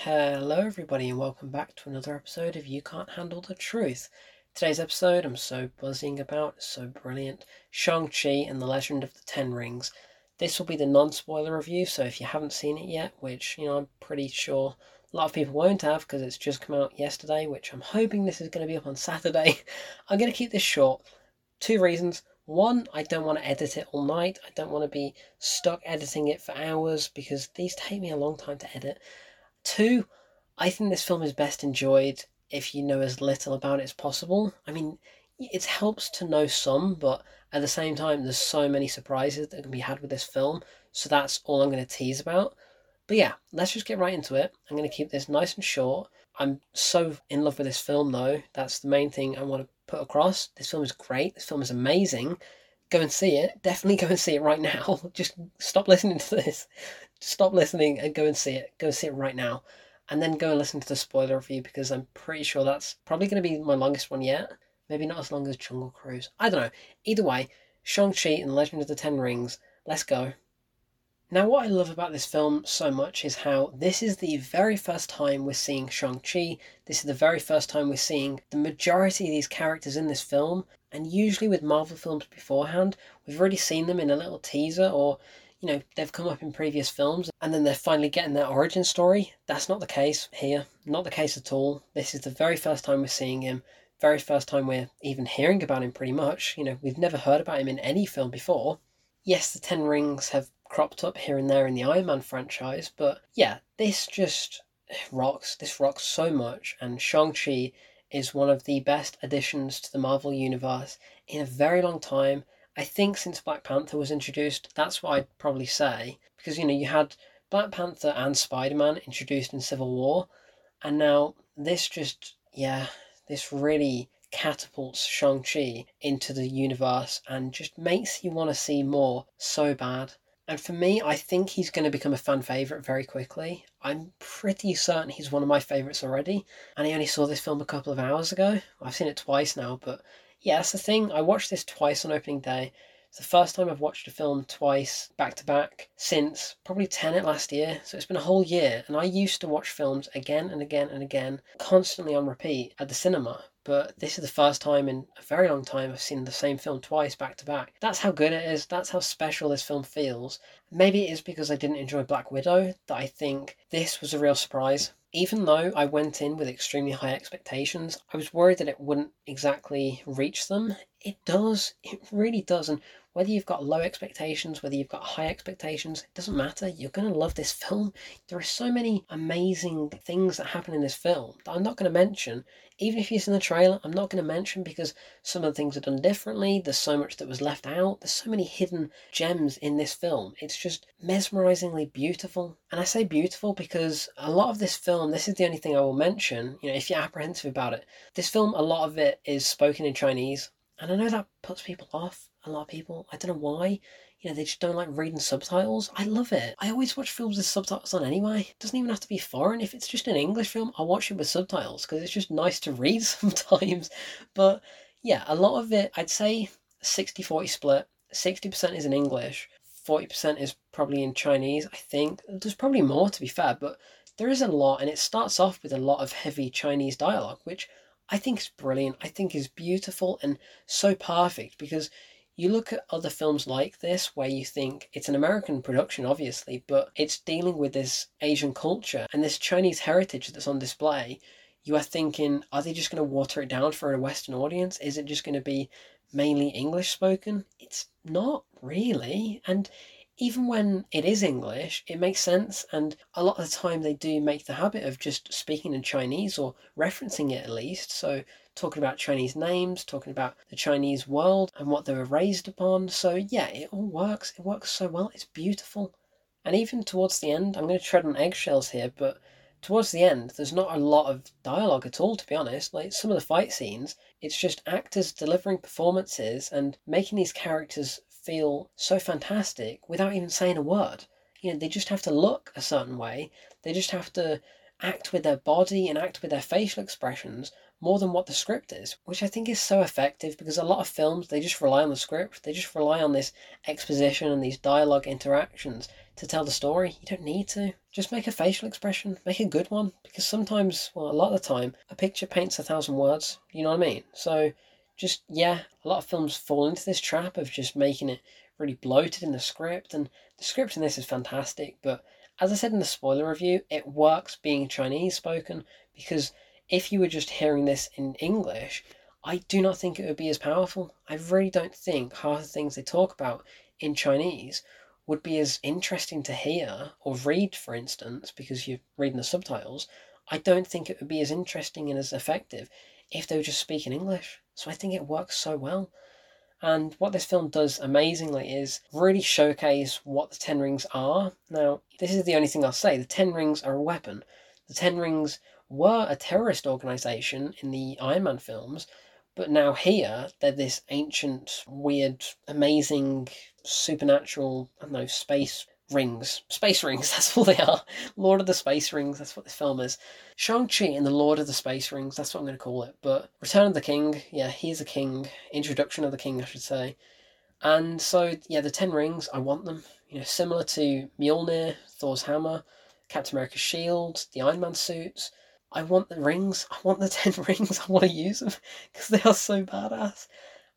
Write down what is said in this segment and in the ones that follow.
Hello, everybody, and welcome back to another episode of You Can't Handle the Truth. Today's episode I'm so buzzing about, so brilliant Shang-Chi and the Legend of the Ten Rings. This will be the non spoiler review, so if you haven't seen it yet, which, you know, I'm pretty sure a lot of people won't have because it's just come out yesterday, which I'm hoping this is going to be up on Saturday, I'm going to keep this short. Two reasons. One, I don't want to edit it all night. I don't want to be stuck editing it for hours because these take me a long time to edit. Two, I think this film is best enjoyed if you know as little about it as possible. I mean, it helps to know some, but at the same time, there's so many surprises that can be had with this film. So that's all I'm going to tease about. But yeah, let's just get right into it. I'm going to keep this nice and short. I'm so in love with this film, though. That's the main thing I want to put across. This film is great. This film is amazing. Go and see it. Definitely go and see it right now. Just stop listening to this stop listening and go and see it. Go see it right now. And then go and listen to the spoiler review because I'm pretty sure that's probably going to be my longest one yet. Maybe not as long as Jungle Cruise. I don't know. Either way, Shang-Chi and the Legend of the Ten Rings. Let's go. Now, what I love about this film so much is how this is the very first time we're seeing Shang-Chi. This is the very first time we're seeing the majority of these characters in this film. And usually with Marvel films beforehand, we've already seen them in a little teaser or you know, they've come up in previous films and then they're finally getting their origin story. That's not the case here. Not the case at all. This is the very first time we're seeing him. Very first time we're even hearing about him, pretty much. You know, we've never heard about him in any film before. Yes, the Ten Rings have cropped up here and there in the Iron Man franchise, but yeah, this just rocks. This rocks so much, and Shang-Chi is one of the best additions to the Marvel Universe in a very long time I think since Black Panther was introduced, that's what I'd probably say. Because, you know, you had Black Panther and Spider Man introduced in Civil War, and now this just, yeah, this really catapults Shang-Chi into the universe and just makes you want to see more so bad. And for me, I think he's going to become a fan favourite very quickly. I'm pretty certain he's one of my favourites already. And I only saw this film a couple of hours ago. I've seen it twice now, but yeah, that's the thing. I watched this twice on opening day. It's the first time I've watched a film twice back to back since probably Tenet last year. So it's been a whole year. And I used to watch films again and again and again, constantly on repeat at the cinema. But this is the first time in a very long time I've seen the same film twice back to back. That's how good it is. That's how special this film feels. Maybe it is because I didn't enjoy Black Widow that I think this was a real surprise even though I went in with extremely high expectations, I was worried that it wouldn't exactly reach them. It does, it really does. And whether you've got low expectations, whether you've got high expectations, it doesn't matter. You're going to love this film. There are so many amazing things that happen in this film that I'm not going to mention. Even if you've seen the trailer, I'm not going to mention because some of the things are done differently. There's so much that was left out. There's so many hidden gems in this film. It's just mesmerizingly beautiful. And I say beautiful because a lot of this film, this is the only thing I will mention, you know, if you're apprehensive about it, this film, a lot of it is spoken in Chinese. And I know that puts people off a lot of people. I don't know why. You know, they just don't like reading subtitles. I love it. I always watch films with subtitles on anyway. It doesn't even have to be foreign. If it's just an English film, I'll watch it with subtitles because it's just nice to read sometimes. But yeah, a lot of it, I'd say 60 40 split. 60% is in English, 40% is probably in Chinese, I think. There's probably more to be fair, but there is a lot, and it starts off with a lot of heavy Chinese dialogue, which I think is brilliant. I think is beautiful and so perfect because you look at other films like this where you think it's an American production, obviously, but it's dealing with this Asian culture and this Chinese heritage that's on display. You are thinking, are they just going to water it down for a Western audience? Is it just going to be mainly English spoken? It's not really. And even when it is English, it makes sense. And a lot of the time, they do make the habit of just speaking in Chinese or referencing it at least. So talking about Chinese names, talking about the Chinese world and what they were raised upon. So, yeah, it all works. It works so well. It's beautiful. And even towards the end, I'm going to tread on eggshells here, but towards the end, there's not a lot of dialogue at all, to be honest. Like some of the fight scenes, it's just actors delivering performances and making these characters feel so fantastic without even saying a word. You know, they just have to look a certain way. They just have to act with their body and act with their facial expressions more than what the script is, which I think is so effective because a lot of films they just rely on the script, they just rely on this exposition and these dialogue interactions to tell the story. You don't need to. Just make a facial expression, make a good one because sometimes, well, a lot of the time, a picture paints a thousand words. You know what I mean? So, just yeah, a lot of films fall into this trap of just making it really bloated in the script, and the script in this is fantastic, but as I said in the spoiler review, it works being Chinese spoken because if you were just hearing this in English, I do not think it would be as powerful. I really don't think half the things they talk about in Chinese would be as interesting to hear or read, for instance, because you're reading the subtitles. I don't think it would be as interesting and as effective if they were just speaking English. So I think it works so well. And what this film does amazingly is really showcase what the Ten Rings are. Now, this is the only thing I'll say the Ten Rings are a weapon. The Ten Rings were a terrorist organization in the Iron Man films, but now here they're this ancient, weird, amazing, supernatural, I don't know, space rings. Space rings, that's all they are. Lord of the Space Rings, that's what this film is. Shang-Chi and the Lord of the Space Rings, that's what I'm going to call it. But Return of the King, yeah, he's a king. Introduction of the King, I should say. And so, yeah, the Ten Rings, I want them. You know, similar to Mjolnir, Thor's hammer, Captain America's shield, the Iron Man suits. I want the rings. I want the ten rings. I want to use them because they are so badass.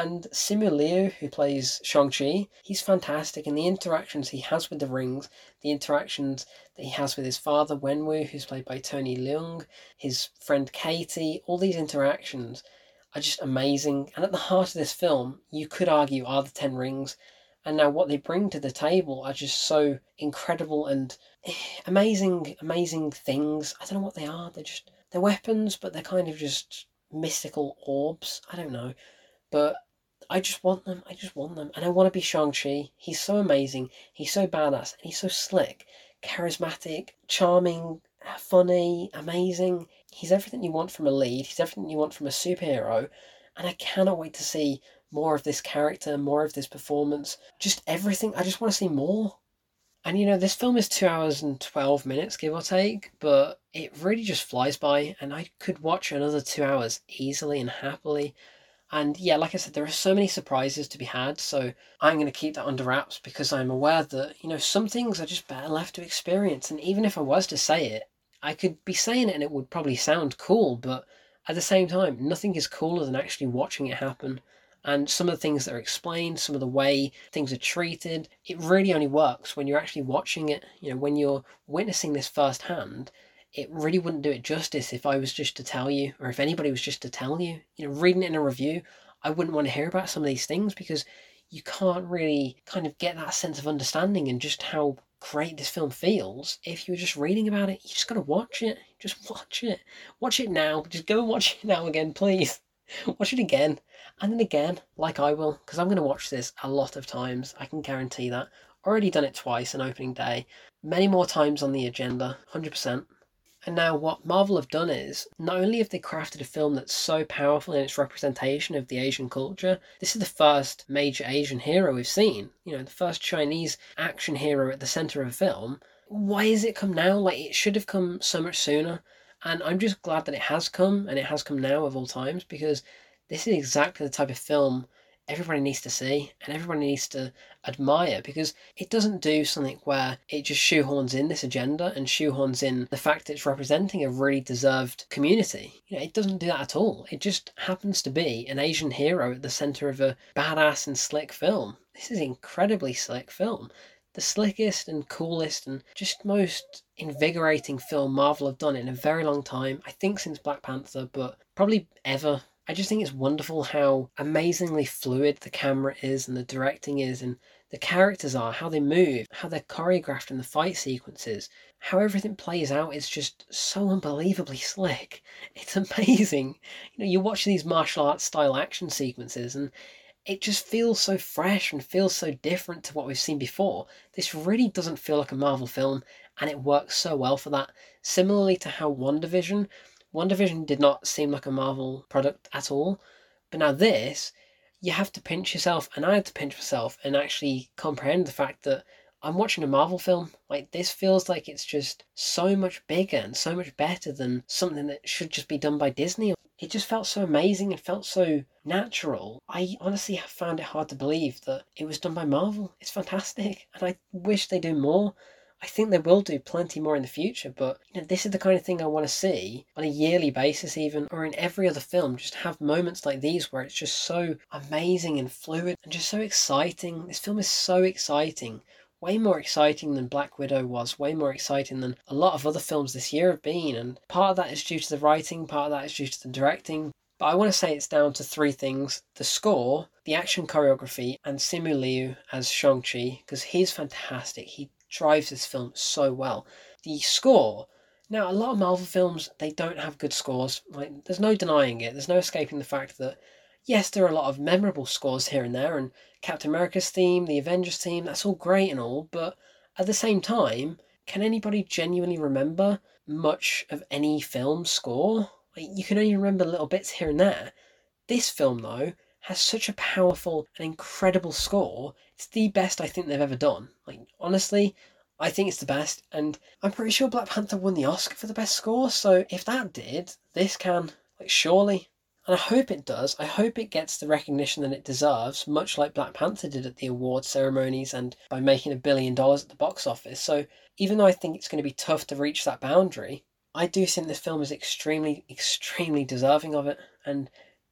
And Simu Liu, who plays Shang-Chi, he's fantastic. And the interactions he has with the rings, the interactions that he has with his father, Wenwu, who's played by Tony Leung, his friend Katie, all these interactions are just amazing. And at the heart of this film, you could argue, are the Ten Rings. And now what they bring to the table are just so incredible and eh, amazing, amazing things. I don't know what they are. They're just, they're weapons, but they're kind of just mystical orbs. I don't know. But I just want them. I just want them. And I want to be Shang-Chi. He's so amazing. He's so badass. And he's so slick, charismatic, charming, funny, amazing. He's everything you want from a lead. He's everything you want from a superhero. And I cannot wait to see more of this character, more of this performance. Just everything. I just want to see more. And you know, this film is two hours and 12 minutes, give or take, but it really just flies by. And I could watch another two hours easily and happily. And yeah, like I said, there are so many surprises to be had, so I'm going to keep that under wraps because I'm aware that, you know, some things are just better left to experience. And even if I was to say it, I could be saying it and it would probably sound cool, but at the same time, nothing is cooler than actually watching it happen. And some of the things that are explained, some of the way things are treated, it really only works when you're actually watching it. You know, when you're witnessing this firsthand, it really wouldn't do it justice if I was just to tell you, or if anybody was just to tell you. You know, reading it in a review, I wouldn't want to hear about some of these things because you can't really kind of get that sense of understanding and just how great this film feels if you're just reading about it. You just gotta watch it. Just watch it. Watch it now. Just go and watch it now again, please. Watch it again and then again, like I will, because I'm going to watch this a lot of times. I can guarantee that. Already done it twice on opening day, many more times on the agenda, 100%. And now, what Marvel have done is not only have they crafted a film that's so powerful in its representation of the Asian culture, this is the first major Asian hero we've seen. You know, the first Chinese action hero at the center of a film. Why has it come now? Like, it should have come so much sooner. And I'm just glad that it has come, and it has come now of all times, because this is exactly the type of film everybody needs to see and everybody needs to admire because it doesn't do something where it just shoehorns in this agenda and shoehorns in the fact that it's representing a really deserved community. You know, it doesn't do that at all. It just happens to be an Asian hero at the center of a badass and slick film. This is incredibly slick film. The slickest and coolest and just most invigorating film Marvel have done in a very long time. I think since Black Panther, but probably ever I just think it's wonderful how amazingly fluid the camera is and the directing is and the characters are, how they move, how they're choreographed in the fight sequences, how everything plays out is just so unbelievably slick. It's amazing. You know, you watch these martial arts style action sequences and it just feels so fresh and feels so different to what we've seen before. This really doesn't feel like a Marvel film and it works so well for that. Similarly to how WandaVision WandaVision did not seem like a Marvel product at all. But now this, you have to pinch yourself, and I had to pinch myself and actually comprehend the fact that I'm watching a Marvel film. Like, this feels like it's just so much bigger and so much better than something that should just be done by Disney. It just felt so amazing and felt so natural. I honestly have found it hard to believe that it was done by Marvel. It's fantastic, and I wish they do more. I think they will do plenty more in the future, but you know, this is the kind of thing I want to see on a yearly basis, even or in every other film. Just have moments like these where it's just so amazing and fluid and just so exciting. This film is so exciting, way more exciting than Black Widow was, way more exciting than a lot of other films this year have been. And part of that is due to the writing, part of that is due to the directing. But I want to say it's down to three things the score, the action choreography, and Simu Liu as Shang-Chi, because he's fantastic. He drives this film so well. The score. Now, a lot of Marvel films they don't have good scores. Like, there's no denying it. There's no escaping the fact that yes, there are a lot of memorable scores here and there, and Captain America's theme, the Avengers theme, that's all great and all. But at the same time, can anybody genuinely remember much of any film score? Like, you can only remember little bits here and there. This film, though, has such a powerful and incredible score. It's the best I think they've ever done. Like honestly, I think it's the best, and I'm pretty sure Black Panther won the Oscar for the best score. So if that did, this can like surely. And I hope it does. I hope it gets the recognition that it deserves, much like Black Panther did at the award ceremonies and by making a billion dollars at the box office. So even though I think it's going to be tough to reach that boundary, I do think this film is extremely, extremely deserving of it. And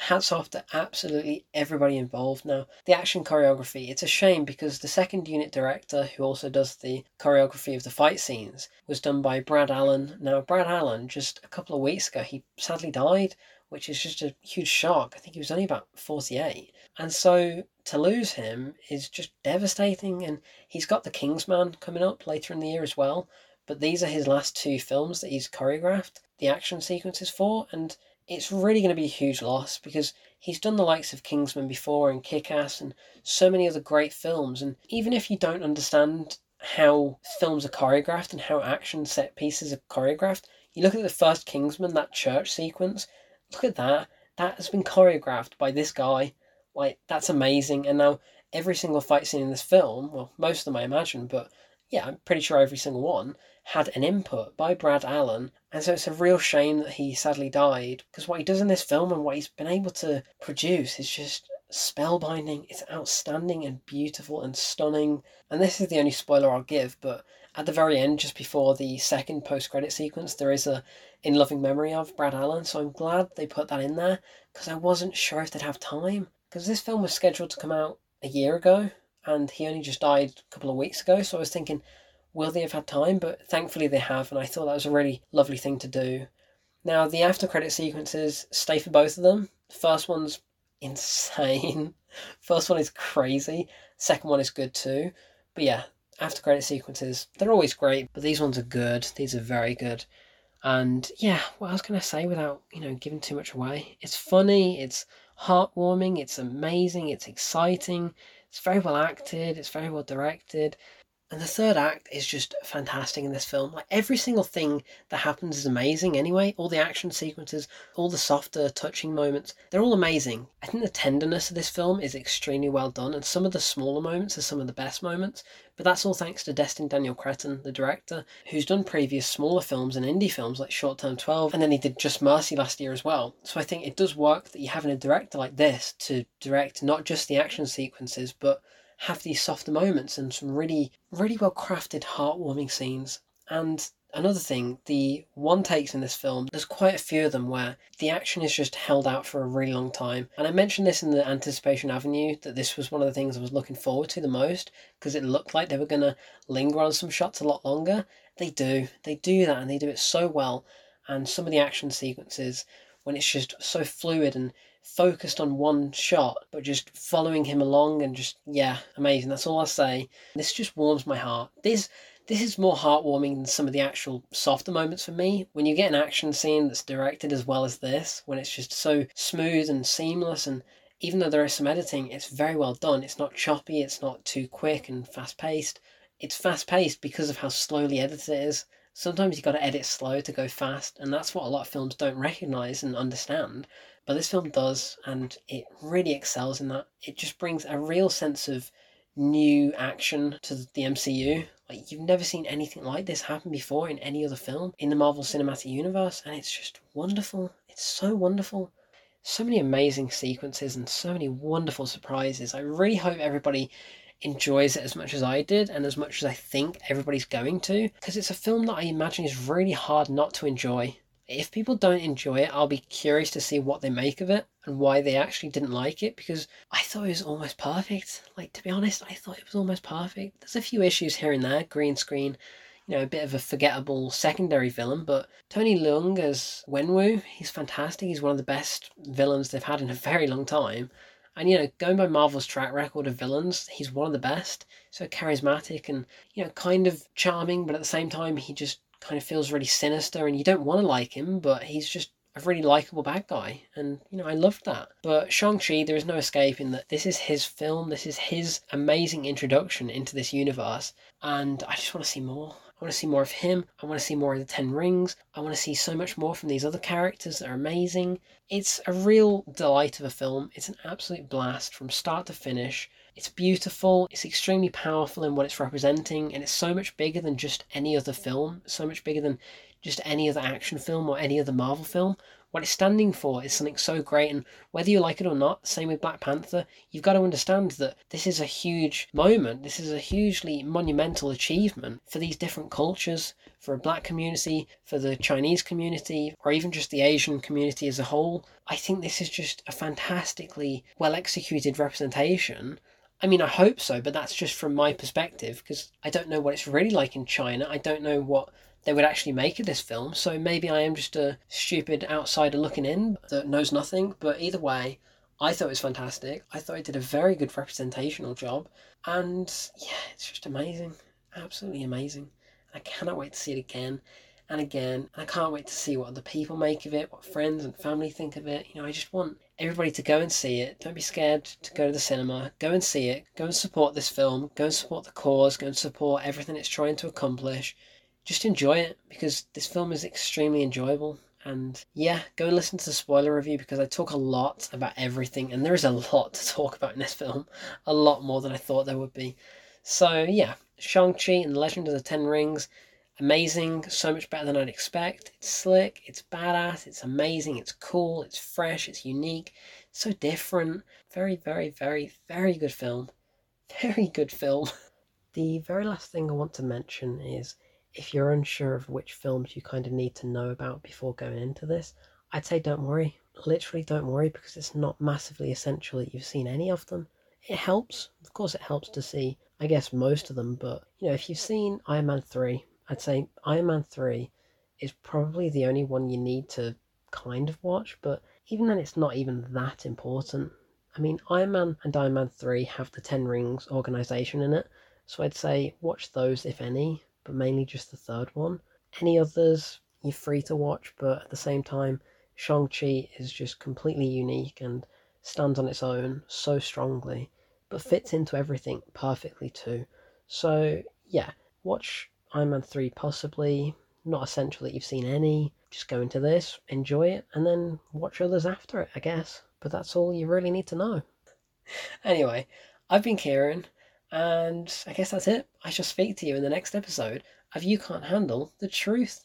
hats off to absolutely everybody involved. Now, the action choreography, it's a shame because the second unit director, who also does the choreography of the fight scenes, was done by Brad Allan. Now, Brad Allan, just a couple of weeks ago, he sadly died, which is just a huge shock. I think he was only about 48. And so to lose him is just devastating. And he's got The Kingsman coming up later in the year as well. But these are his last two films that he's choreographed the action sequences for. And it's really going to be a huge loss because he's done the likes of Kingsman before and Kick Ass and so many other great films. And even if you don't understand how films are choreographed and how action set pieces are choreographed, you look at the first Kingsman, that church sequence, look at that. That has been choreographed by this guy. Like, that's amazing. And now every single fight scene in this film, well, most of them I imagine, but yeah, I'm pretty sure every single one had an input by Brad Allan. and so it's a real shame that he sadly died because what he does in this film and what he's been able to produce is just spellbinding. It's outstanding and beautiful and stunning. And this is the only spoiler I'll give, but at the very end, just before the second post credit sequence, there is a in loving memory of Brad Allan. So I'm glad they put that in there because I wasn't sure if they'd have time because this film was scheduled to come out a year ago and he only just died a couple of weeks ago. So I was thinking, will they have had time? But thankfully they have, and I thought that was a really lovely thing to do. Now, the after credit sequences stay for both of them. First one's insane. First one is crazy. Second one is good too. But yeah, after credit sequences, they're always great, but these ones are good. These are very good. And yeah, what else can I say without, you know, giving too much away? It's funny, it's heartwarming, it's amazing, it's exciting, it's very well acted, it's very well directed. And the third act is just fantastic in this film. Like every single thing that happens is amazing anyway. All the action sequences, all the softer, touching moments, they're all amazing. I think the tenderness of this film is extremely well done, and some of the smaller moments are some of the best moments. But that's all thanks to Destin Daniel Cretton, the director, who's done previous smaller films and indie films like Short Term 12, and then he did Just Mercy last year as well. So I think it does work that you're having a director like this to direct not just the action sequences, but have these softer moments and some really, really well crafted, heartwarming scenes. And another thing, the one takes in this film, there's quite a few of them where the action is just held out for a really long time. And I mentioned this in the Anticipation Avenue that this was one of the things I was looking forward to the most because it looked like they were going to linger on some shots a lot longer. They do. They do that and they do it so well. And some of the action sequences, when it's just so fluid and focused on one shot, but just following him along and just yeah, amazing. That's all I'll say. This just warms my heart. This this is more heartwarming than some of the actual softer moments for me. When you get an action scene that's directed as well as this, when it's just so smooth and seamless and even though there is some editing, it's very well done. It's not choppy, it's not too quick and fast paced. It's fast paced because of how slowly edited it is. Sometimes you've got to edit slow to go fast, and that's what a lot of films don't recognize and understand. But this film does, and it really excels in that. It just brings a real sense of new action to the MCU. Like you've never seen anything like this happen before in any other film in the Marvel Cinematic Universe, and it's just wonderful. It's so wonderful. So many amazing sequences and so many wonderful surprises. I really hope everybody enjoys it as much as I did and as much as I think everybody's going to because it's a film that I imagine is really hard not to enjoy. If people don't enjoy it, I'll be curious to see what they make of it and why they actually didn't like it because I thought it was almost perfect. Like, to be honest, I thought it was almost perfect. There's a few issues here and there, green screen, you know, a bit of a forgettable secondary villain, but Tony Leung as Wenwu, he's fantastic. He's one of the best villains they've had in a very long time. And you know, going by Marvel's track record of villains, he's one of the best. So charismatic and you know, kind of charming, but at the same time, he just kind of feels really sinister, and you don't want to like him, but he's just a really likable bad guy, and you know I loved that. But Shang-Chi, there is no escaping that this is his film, this is his amazing introduction into this universe, and I just want to see more. I want to see more of him. I want to see more of the Ten Rings. I want to see so much more from these other characters that are amazing. It's a real delight of a film. It's an absolute blast from start to finish. It's beautiful, it's extremely powerful in what it's representing, and it's so much bigger than just any other film, so much bigger than just any other action film or any other Marvel film what it's standing for is something so great. And whether you like it or not, same with Black Panther, you've got to understand that this is a huge moment. This is a hugely monumental achievement for these different cultures, for a black community, for the Chinese community, or even just the Asian community as a whole. I think this is just a fantastically well executed representation I mean, I hope so, but that's just from my perspective because I don't know what it's really like in China. I don't know what they would actually make of this film. So maybe I am just a stupid outsider looking in that knows nothing. But either way, I thought it was fantastic. I thought it did a very good representational job. And yeah, it's just amazing. Absolutely amazing. I cannot wait to see it again and again. I can't wait to see what other people make of it, what friends and family think of it. You know, I just want everybody to go and see it. Don't be scared to go to the cinema. Go and see it. Go and support this film. Go and support the cause. Go and support everything it's trying to accomplish just enjoy it because this film is extremely enjoyable. And yeah, go and listen to the spoiler review because I talk a lot about everything, and there is a lot to talk about in this film, a lot more than I thought there would be. So yeah, Shang-Chi and the Legend of the Ten Rings, amazing, so much better than I'd expect. It's slick, it's badass, it's amazing, it's cool, it's fresh, it's unique, so different. Very, very, very, very good film. Very good film. The very last thing I want to mention is if you're unsure of which films you kind of need to know about before going into this, I'd say don't worry. Literally, don't worry because it's not massively essential that you've seen any of them. It helps, of course, it helps to see, I guess, most of them, but you know, if you've seen Iron Man 3, I'd say Iron Man 3 is probably the only one you need to kind of watch, but even then, it's not even that important. I mean, Iron Man and Iron Man 3 have the Ten Rings organization in it, so I'd say watch those if any, but mainly just the third one. Any others you're free to watch, but at the same time, Shang-Chi is just completely unique and stands on its own so strongly, but fits into everything perfectly too. So, yeah, watch Iron Man 3 possibly. Not essential that you've seen any. Just go into this, enjoy it, and then watch others after it, I guess. But that's all you really need to know. anyway, I've been Kieran. And I guess that's it. I shall speak to you in the next episode of You Can't Handle the Truth.